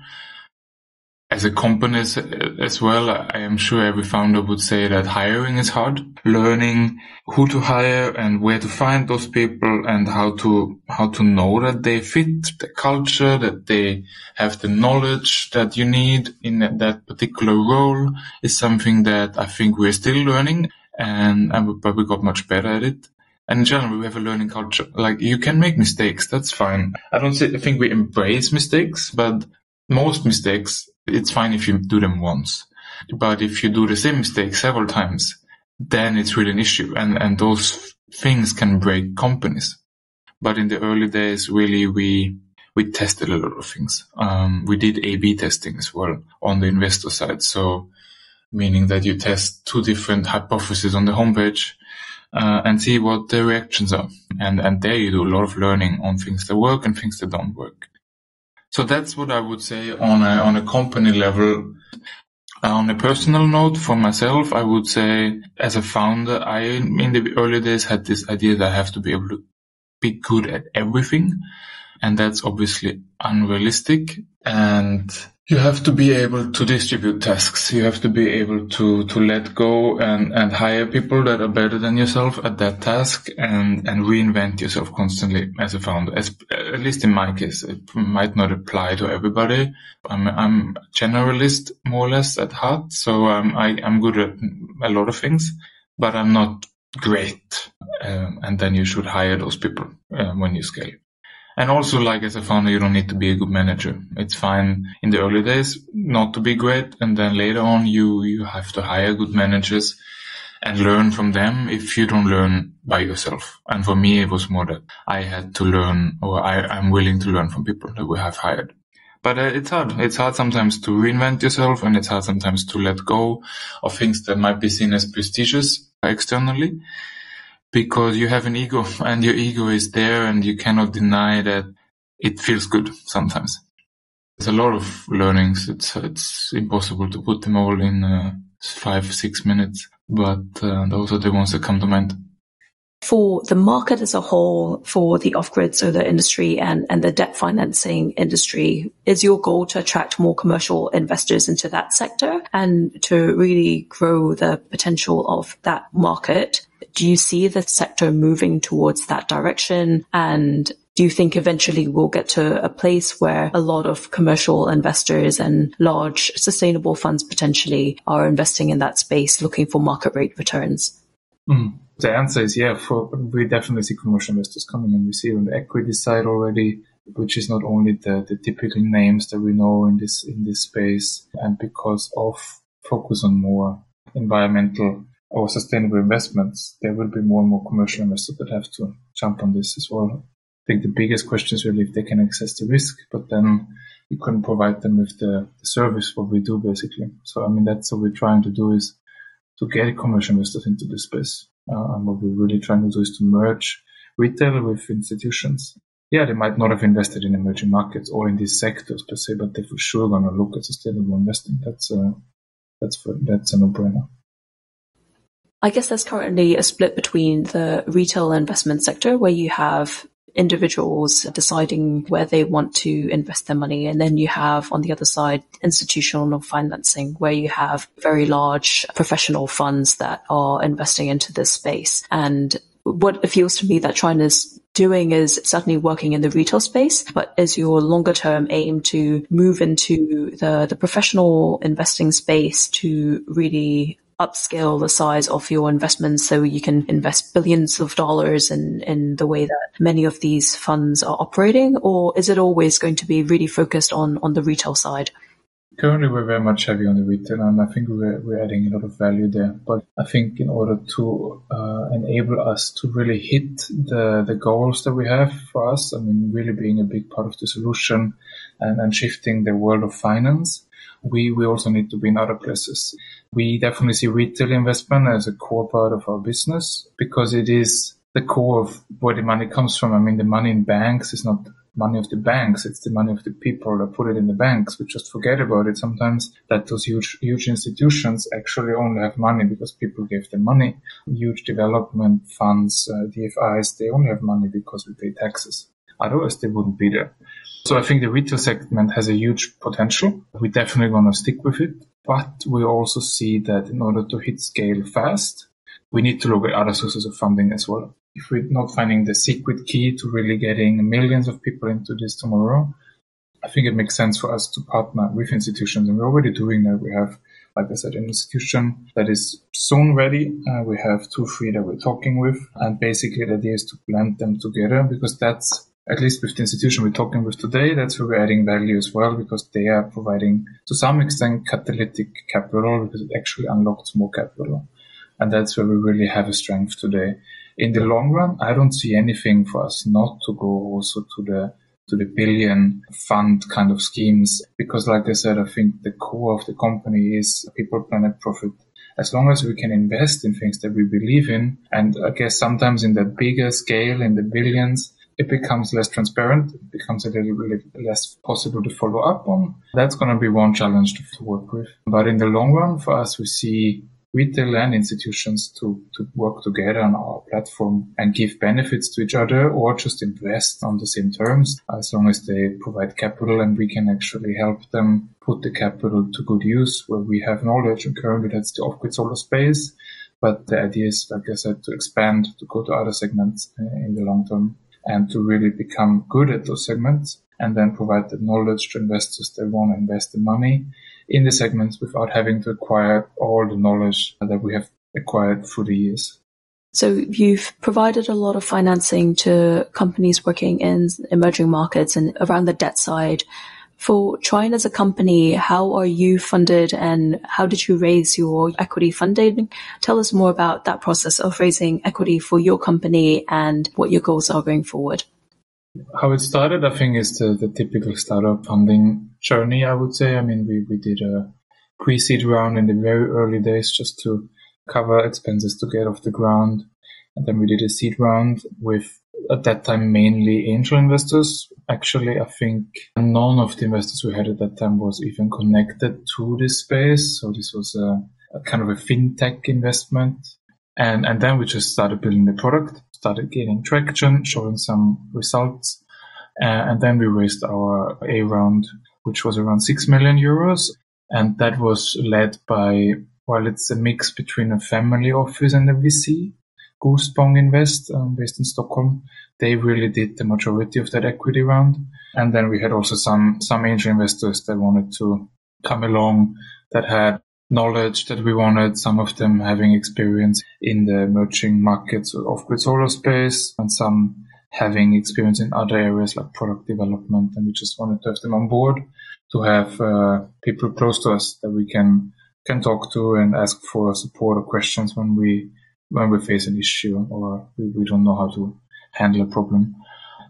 S2: As a company as well, I am sure every founder would say that hiring is hard. Learning who to hire and where to find those people and how to, how to know that they fit the culture, that they have the knowledge that you need in that particular role is something that I think we're still learning and, but we got much better at it. And in general, we have a learning culture. Like you can make mistakes. That's fine. I don't think we embrace mistakes, but most mistakes, it's fine if you do them once. But if you do the same mistake several times, then it's really an issue. And, and those things can break companies. But in the early days, really, we, we tested a lot of things. Um, we did A-B testing as well on the investor side. So meaning that you test two different hypotheses on the homepage and see what the reactions are. And, and there you do a lot of learning on things that work and things that don't work. So that's what I would say on a, on a company level. Uh, on a personal note for myself, I would say as a founder, I, in the early days had this idea that I have to be able to be good at everything. And that's obviously unrealistic. And you have to be able to distribute tasks. You have to be able to, to let go and, and hire people that are better than yourself at that task and, and reinvent yourself constantly as a founder. As, at least in my case, it might not apply to everybody. I'm, I'm a generalist more or less at heart. So um, I, I'm good at a lot of things, but I'm not great. Um, and then you should hire those people uh, when you scale. And also, like as a founder, you don't need to be a good manager. It's fine in the early days not to be great, and then later on, you you have to hire good managers and learn from them if you don't learn by yourself. And for me, it was more that I had to learn, or I, I'm willing to learn from people that we have hired. But uh, it's hard. It's hard sometimes to reinvent yourself, and it's hard sometimes to let go of things that might be seen as prestigious externally because you have an ego and your ego is there and you cannot deny that it feels good sometimes. There's a lot of learnings. It's it's impossible to put them all in uh, five six minutes, but uh, those are the ones that come to mind
S1: for the market as a whole, for the off-grid solar industry and, and the debt financing industry, is your goal to attract more commercial investors into that sector and to really grow the potential of that market? Do you see the sector moving towards that direction? And do you think eventually we'll get to a place where a lot of commercial investors and large sustainable funds potentially are investing in that space looking for market rate returns?
S2: Mm. The answer is yeah. For we definitely see commercial investors coming, and we see on the equity side already, which is not only the, the typical names that we know in this in this space, and because of focus on more environmental or sustainable investments, there will be more and more commercial investors that have to jump on this as well. I think the biggest question is really if they can access the risk, but then you couldn't provide them with the, the service what we do basically. So I mean that's what we're trying to do is to get commercial investors into this space. Uh, and what we're really trying to do is to merge retail with institutions. Yeah, they might not have invested in emerging markets or in these sectors per se, but they're for sure going to look at sustainable investing. That's a, that's for, that's a no-brainer.
S1: I guess there's currently a split between the retail investment sector where you have individuals deciding where they want to invest their money. And then you have on the other side, institutional financing where you have very large professional funds that are investing into this space. And what it feels to me that Trine's doing is certainly working in the retail space, but is your longer term aim to move into the, the professional investing space to really upscale the size of your investments so you can invest billions of dollars in, in the way that many of these funds are operating? Or is it always going to be really focused on, on the retail side?
S2: Currently, we're very much heavy on the retail, and I think we're, we're adding a lot of value there. But I think in order to uh, enable us to really hit the, the goals that we have for us, I mean, really being a big part of the solution and, and shifting the world of finance, we, we also need to be in other places. We definitely see retail investment as a core part of our business because it is the core of where the money comes from. I mean, the money in banks is not money of the banks. It's the money of the people that put it in the banks. We just forget about it sometimes that those huge, huge institutions actually only have money because people gave them money. Huge development funds, uh, DFIs, they only have money because we pay taxes. Otherwise they wouldn't be there. So I think the retail segment has a huge potential. We're definitely going to stick with it, but we also see that in order to hit scale fast, we need to look at other sources of funding as well. If we're not finding the secret key to really getting millions of people into this tomorrow, I think it makes sense for us to partner with institutions, and we're already doing that. We have, like I said, an institution that is soon ready. Uh, we have two, three that we're talking with, and basically the idea is to blend them together because that's at least with the institution we're talking with today, that's where we're adding value as well because they are providing to some extent catalytic capital because it actually unlocks more capital. And that's where we really have a strength today. In the long run, I don't see anything for us not to go also to the to the billion fund kind of schemes because like I said, I think the core of the company is people, planet, profit as long as we can invest in things that we believe in, and I guess sometimes in the bigger scale, in the billions, it becomes less transparent. It becomes a little bit less possible to follow up on. That's going to be one challenge to, work with. But in the long run, for us, we see retail and institutions to, to work together on our platform and give benefits to each other or just invest on the same terms as long as they provide capital and we can actually help them put the capital to good use where we have knowledge and currently that's the off-grid solar space. But the idea is, like I said, to expand, to go to other segments uh, in the long term and to really become good at those segments and then provide the knowledge to investors that want to invest the money in the segments without having to acquire all the knowledge that we have acquired through the years.
S1: So you've provided a lot of financing to companies working in emerging markets and around the debt side. For Trine as a company, how are you funded and how did you raise your equity funding? Tell us more about that process of raising equity for your company and what your goals are going forward.
S2: How it started, I think, is the, the typical startup funding journey, I would say. I mean, we, we did a pre seed round in the very early days just to cover expenses to get off the ground. And then we did a seed round with at that time mainly angel investors. Actually, I think none of the investors we had at that time was even connected to this space. So this was a, a kind of a fintech investment. And, and then we just started building the product, started gaining traction, showing some results. Uh, and then we raised our A round, which was around 6 million euros. And that was led by, well, it's a mix between a family office and a VC. Gullspång Invest, um, based in Stockholm. They really did the majority of that equity round. And then we had also some, some angel investors that wanted to come along that had knowledge that we wanted, some of them having experience in the emerging markets of off-grid solar space and some having experience in other areas like product development. And we just wanted to have them on board to have uh, people close to us that we can can talk to and ask for support or questions when we when we face an issue or we, we don't know how to handle a problem.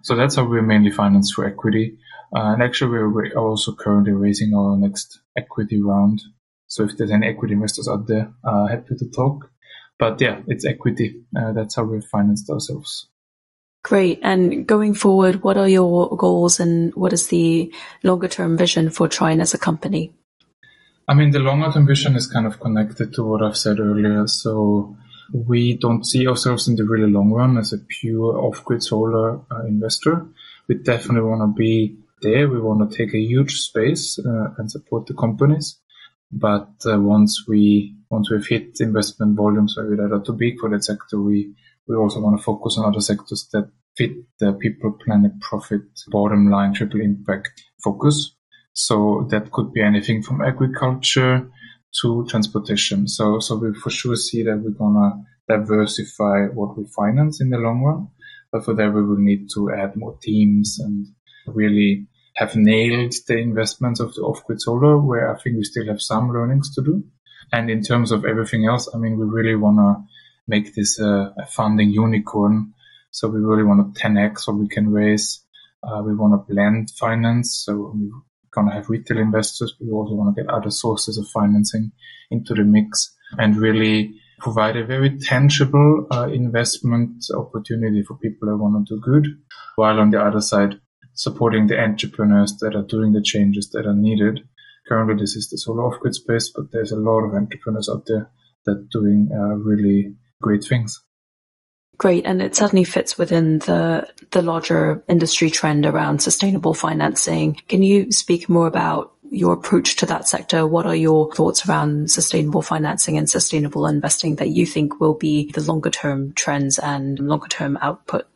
S2: So that's how we're mainly financed through equity. Uh, and actually, we're also currently raising our next equity round. So if there's any equity investors out there, uh, happy to talk. But yeah, it's equity. Uh, that's how we've financed ourselves.
S1: Great. And going forward, what are your goals and what is the longer term vision for Trine as a company?
S2: I mean, the longer term vision is kind of connected to what I've said earlier. So we don't see ourselves in the really long run as a pure off-grid solar uh, investor. We definitely want to be there. We want to take a huge space uh, and support the companies. But uh, once we once we've hit investment volumes are too big for that sector, we we also want to focus on other sectors that fit the people, planet, profit, bottom line, triple impact focus. So that could be anything from agriculture to transportation. So, so we for sure see that we're gonna diversify what we finance in the long run. But for that, we will need to add more teams and really have nailed the investments of the off-grid solar, where I think we still have some learnings to do. And in terms of everything else, I mean, we really want to make this a, funding unicorn. So we really want to 10x what we can raise. Uh, we want to blend finance. So we're going to have retail investors, but we also want to get other sources of financing into the mix and really provide a very tangible uh, investment opportunity for people that want to do good, while on the other side, supporting the entrepreneurs that are doing the changes that are needed. Currently, this is the solar off-grid space, but there's a lot of entrepreneurs out there that are doing uh, really great things.
S1: Great, and it certainly fits within the the larger industry trend around sustainable financing. Can you speak more about your approach to that sector? What are your thoughts around sustainable financing and sustainable investing that you think will be the longer term trends and longer term output?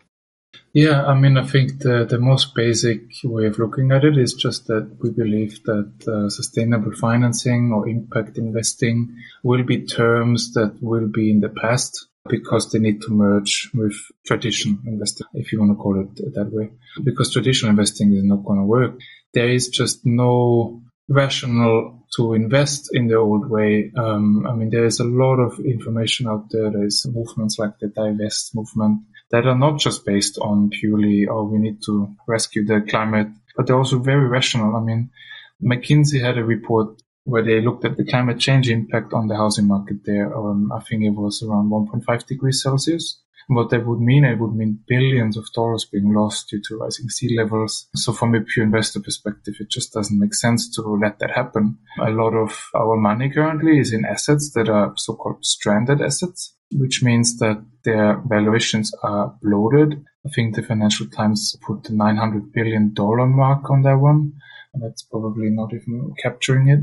S2: Yeah, I mean, I think the, the most basic way of looking at it is just that we believe that uh, sustainable financing or impact investing will be terms that will be in the past because they need to merge with traditional investing, if you want to call it that way. Because traditional investing is not going to work. There is just no rational to invest in the old way. Um, I mean, there is a lot of information out there. There's movements like the divest movement that are not just based on purely, oh, we need to rescue the climate, but they're also very rational. I mean, McKinsey had a report where they looked at the climate change impact on the housing market there. Um, I think it was around 1.5 degrees Celsius. What that would mean, it would mean billions of dollars being lost due to rising sea levels. So from a pure investor perspective, it just doesn't make sense to let that happen. A lot of our money currently is in assets that are so-called stranded assets, which means that their valuations are bloated. I think the Financial Times put the 900 billion dollar mark on that one. And that's probably not even capturing it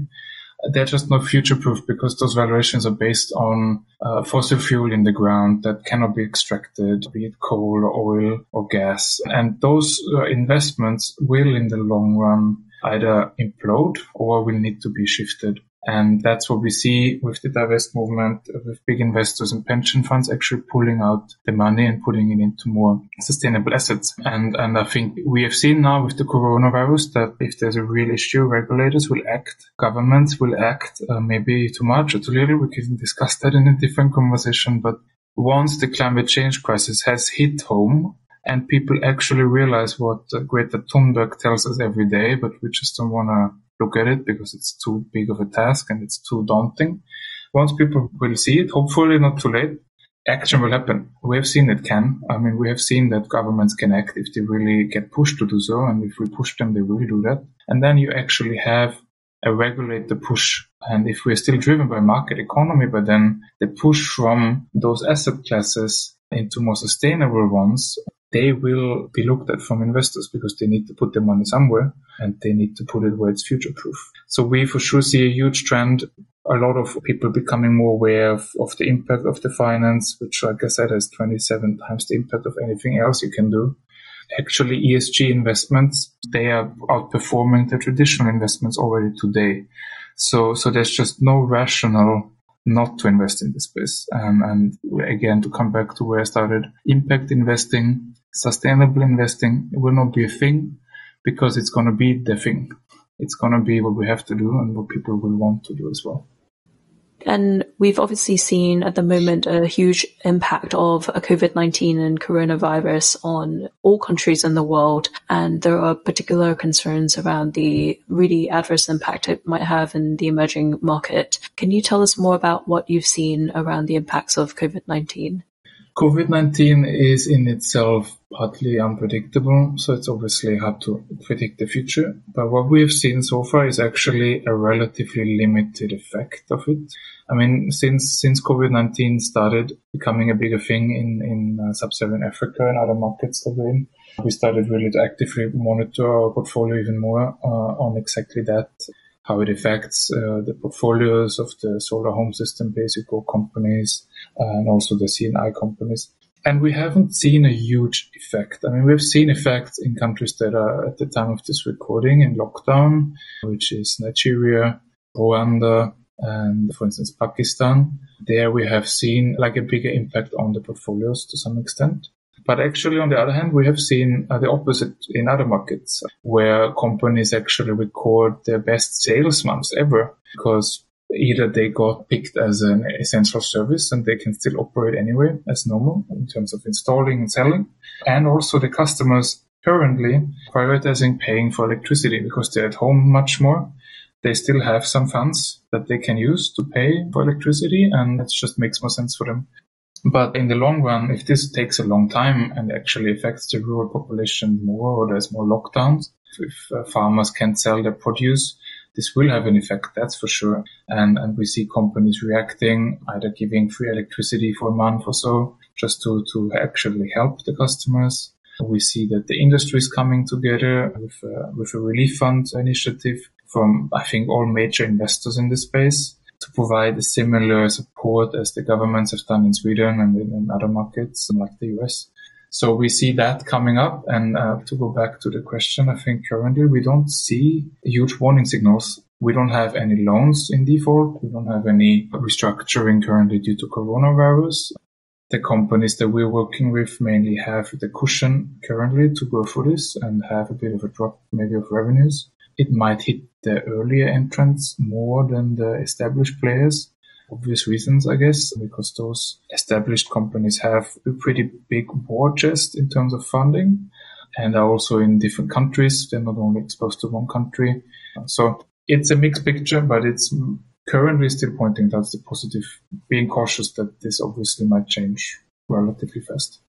S2: they're just not future proof because those valuations are based on uh, fossil fuel in the ground that cannot be extracted, be it coal or oil or gas. And those uh, investments will in the long run either implode or will need to be shifted. And that's what we see with the divest movement, with big investors and pension funds actually pulling out the money and putting it into more sustainable assets. And, and I think we have seen now with the coronavirus that if there's a real issue, regulators will act, governments will act, uh, maybe too much or too little. We can discuss that in a different conversation. But once the climate change crisis has hit home, and people actually realize what uh, Greta Thunberg tells us every day, but we just don't want to look at it because it's too big of a task and it's too daunting. Once people will see it, hopefully not too late, action will happen. We have seen it can. I mean, we have seen that governments can act if they really get pushed to do so. And if we push them, they will do that. And then you actually have a regulator push. And if we're still driven by market economy, but then the push from those asset classes into more sustainable ones, they will be looked at from investors because they need to put their money somewhere and they need to put it where it's future proof. So we for sure see a huge trend. A lot of people becoming more aware of, of the impact of the finance, which like I said has 27 times the impact of anything else you can do. Actually, ESG investments, they are outperforming the traditional investments already today. So, so there's just no rational not to invest in this space. And, and again, to come back to where I started, impact investing, sustainable investing will not be a thing because it's going to be the thing. It's going to be what we have to do and what people will want to do as well.
S1: And we've obviously seen at the moment a huge impact of COVID-19 and coronavirus on all countries in the world. And there are particular concerns around the really adverse impact it might have in the emerging market. Can you tell us more about what you've seen around the impacts of COVID-19?
S2: COVID-19 is in itself partly unpredictable, so it's obviously hard to predict the future. But what we have seen so far is actually a relatively limited effect of it. I mean, since since COVID-19 started becoming a bigger thing in in uh, sub-Saharan Africa and other markets that we're in, we started really to actively monitor our portfolio even more uh, on exactly that how it affects uh, the portfolios of the solar home system basic companies and also the C&I companies. And we haven't seen a huge effect. I mean, we've seen effects in countries that are at the time of this recording in lockdown, which is Nigeria, Rwanda, and for instance, Pakistan. There we have seen like a bigger impact on the portfolios to some extent. But actually, on the other hand, we have seen uh, the opposite in other markets where companies actually record their best sales months ever because either they got picked as an essential service and they can still operate anyway as normal in terms of installing and selling. And also the customers currently prioritizing paying for electricity because they're at home much more. They still have some funds that they can use to pay for electricity and it just makes more sense for them. But in the long run, if this takes a long time and actually affects the rural population more or there's more lockdowns, if uh, farmers can't sell their produce, this will have an effect, that's for sure. And, and we see companies reacting, either giving free electricity for a month or so, just to, to actually help the customers. We see that the industry is coming together with a, with a relief fund initiative from, I think, all major investors in the space to provide a similar support as the governments have done in Sweden and in, in other markets like the US. So we see that coming up. And uh, to go back to the question, I think currently we don't see huge warning signals. We don't have any loans in default. We don't have any restructuring currently due to coronavirus. The companies that we're working with mainly have the cushion currently to go through this and have a bit of a drop maybe of revenues. It might hit the earlier entrants more than the established players obvious reasons, I guess, because those established companies have a pretty big war chest in terms of funding and are also in different countries. They're not only exposed to one country. So it's a mixed picture, but it's currently still pointing towards the positive, being cautious that this obviously might change relatively fast.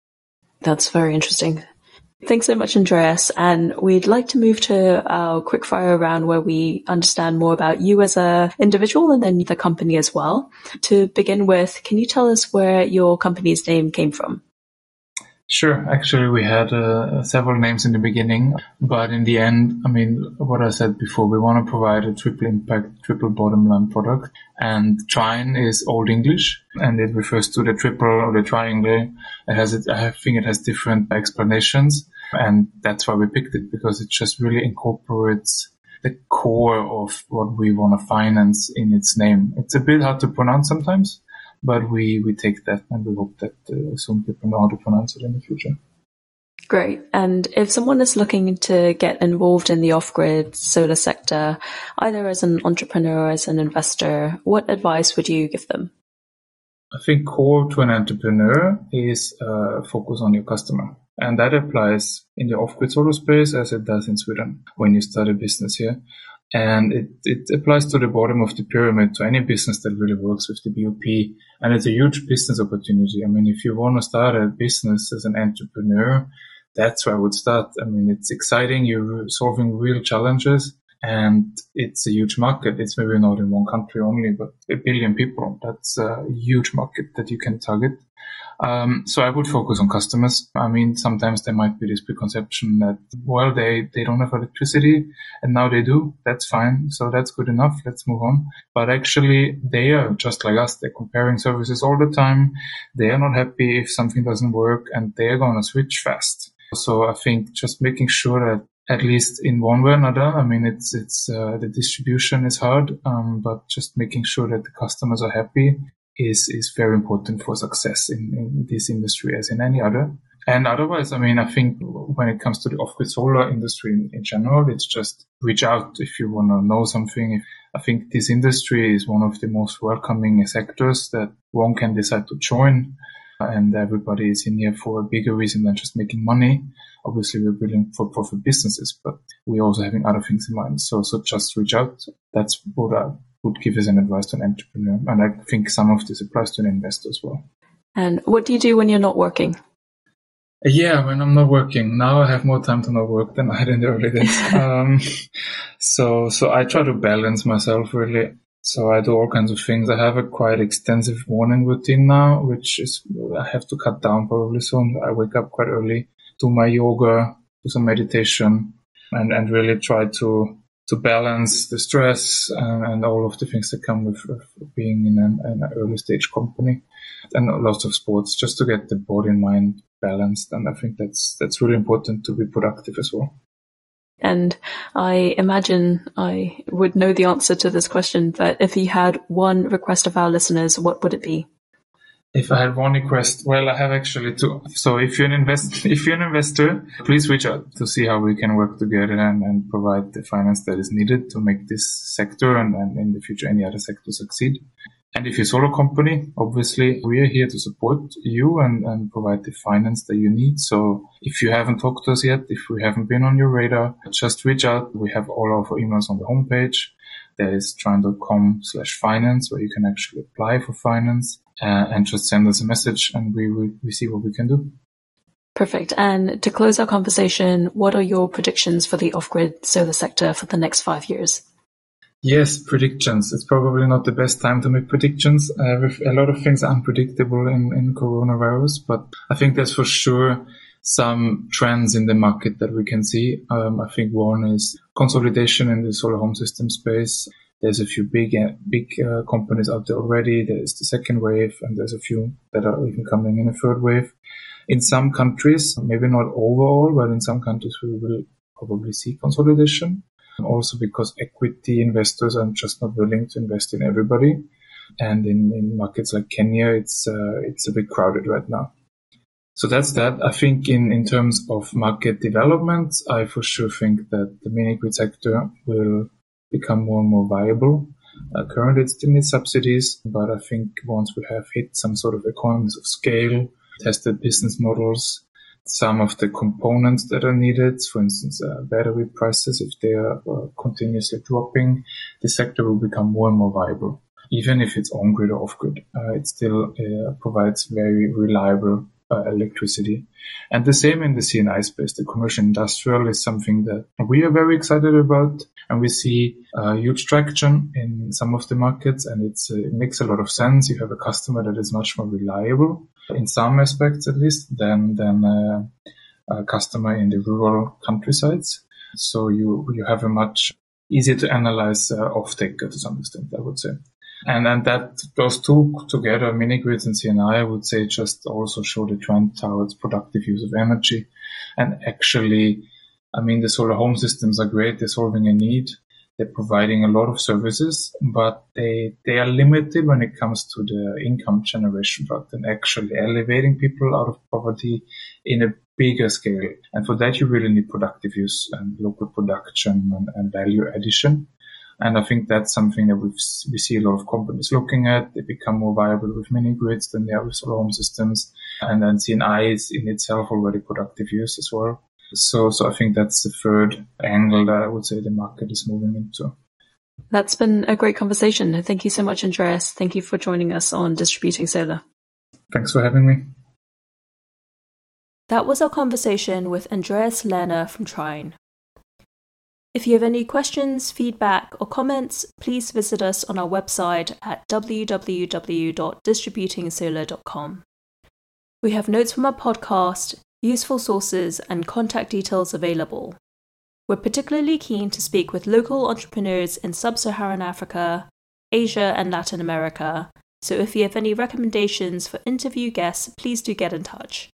S1: That's very interesting. Thanks so much, Andreas. And we'd like to move to our quickfire round where we understand more about you as a individual and then the company as well. To begin with, can you tell us where your company's name came from?
S2: Sure. Actually, we had uh, several names in the beginning, but in the end, I mean, what I said before, we want to provide a triple impact, triple bottom line product. And Trine is Old English, and it refers to the triple or the triangle. It has, it, I think it has different explanations, and that's why we picked it because it just really incorporates the core of what we want to finance in its name. It's a bit hard to pronounce sometimes but we, we take that and we hope that uh, some people know how to pronounce it in the future.
S1: Great. And if someone is looking to get involved in the off-grid solar sector, either as an entrepreneur or as an investor, what advice would you give them?
S2: I think core to an entrepreneur is uh, focus on your customer. And that applies in the off-grid solar space as it does in Sweden when you start a business here. And it, it applies to the bottom of the pyramid to any business that really works with the BOP. And it's a huge business opportunity. I mean, if you want to start a business as an entrepreneur, that's where I would start. I mean, it's exciting. You're solving real challenges and it's a huge market. It's maybe not in one country only, but a billion people. That's a huge market that you can target. Um, so I would focus on customers. I mean, sometimes there might be this preconception that, well, they, they don't have electricity and now they do. That's fine. So that's good enough. Let's move on. But actually they are just like us. They're comparing services all the time. They are not happy if something doesn't work and they're going to switch fast. So I think just making sure that at least in one way or another. I mean, it's it's uh, the distribution is hard, um, but just making sure that the customers are happy is is very important for success in, in this industry as in any other. And otherwise, I mean, I think when it comes to the off-grid solar industry in, in general, it's just reach out if you want to know something. I think this industry is one of the most welcoming sectors that one can decide to join and everybody is in here for a bigger reason than just making money. Obviously, we're building for profit businesses, but we're also having other things in mind. So, so just reach out. That's what I would give as an advice to an entrepreneur. And I think some of this applies to an investor as well.
S1: And what do you do when you're not working?
S2: Yeah, when I'm not working now, I have more time to not work than I had in the early days. um, so, so I try to balance myself really. So I do all kinds of things. I have a quite extensive morning routine now, which is I have to cut down probably soon. I wake up quite early, do my yoga, do some meditation, and and really try to to balance the stress and, and all of the things that come with, with being in an, an, early stage company, and lots of sports just to get the body and mind balanced. And I think that's that's really important to be productive as well.
S1: And I imagine I would know the answer to this question, but if you had one request of our listeners, what would it be?
S2: If I had one request, well, I have actually two. So if you're an invest, if you're an investor, please reach out to see how we can work together and, and provide the finance that is needed to make this sector and, and in the future any other sector succeed. And if you're a solo company, obviously we are here to support you and, and provide the finance that you need. So if you haven't talked to us yet, if we haven't been on your radar, just reach out. We have all our emails on the homepage. There is trine.com slash finance where you can actually apply for finance uh, and just send us a message and we, we, we see what we can do.
S1: Perfect. And to close our conversation, what are your predictions for the off-grid solar sector for the next five years?
S2: Yes, predictions. It's probably not the best time to make predictions. Uh, a lot of things are unpredictable in, in coronavirus, but I think there's for sure some trends in the market that we can see. Um, I think one is consolidation in the solar home system space. There's a few big uh, big uh, companies out there already. There's the second wave, and there's a few that are even coming in a third wave. In some countries, maybe not overall, but in some countries we will probably see consolidation also because equity investors are just not willing to invest in everybody. And in, in markets like Kenya, it's, uh, it's a bit crowded right now. So that's that. I think in, in terms of market development, I for sure think that the mini grid sector will become more and more viable. Uh, currently it still needs subsidies, but I think once we have hit some sort of economies of scale, tested business models, some of the components that are needed, for instance, uh, battery prices, if they are uh, continuously dropping, the sector will become more and more viable. Even if it's on grid or off grid, uh, it still uh, provides very reliable electricity. And the same in the C&I space. The commercial industrial is something that we are very excited about, and we see uh, huge traction in some of the markets, and it's it makes a lot of sense. You have a customer that is much more reliable in some aspects at least than than uh, a customer in the rural countrysides. So you you have a much easier to analyze uh, offtake to some extent, I would say. And and that those two together, mini grids and C&I, I would say just also show the trend towards productive use of energy. And actually, I mean, the solar home systems are great. They're solving a need. They're providing a lot of services, but they, they are limited when it comes to the income generation part and actually elevating people out of poverty in a bigger scale. And for that, you really need productive use and local production and, and value addition. And I think that's something that we we see a lot of companies looking at. They become more viable with mini grids than they are with solar home systems. And then C&I is in itself already productive use as well. So, so I think that's the third angle that I would say the market is moving into.
S1: That's been a great conversation. Thank you so much, Andreas. Thank you for joining us on Distributing Solar.
S2: Thanks for having me.
S1: That was our conversation with Andreas Lerner from Trine. If you have any questions, feedback, or comments, please visit us on our website at www.distributingsolar.com. We have notes from our podcast, useful sources, and contact details available. We're particularly keen to speak with local entrepreneurs in sub Saharan Africa, Asia, and Latin America, so if you have any recommendations for interview guests, please do get in touch.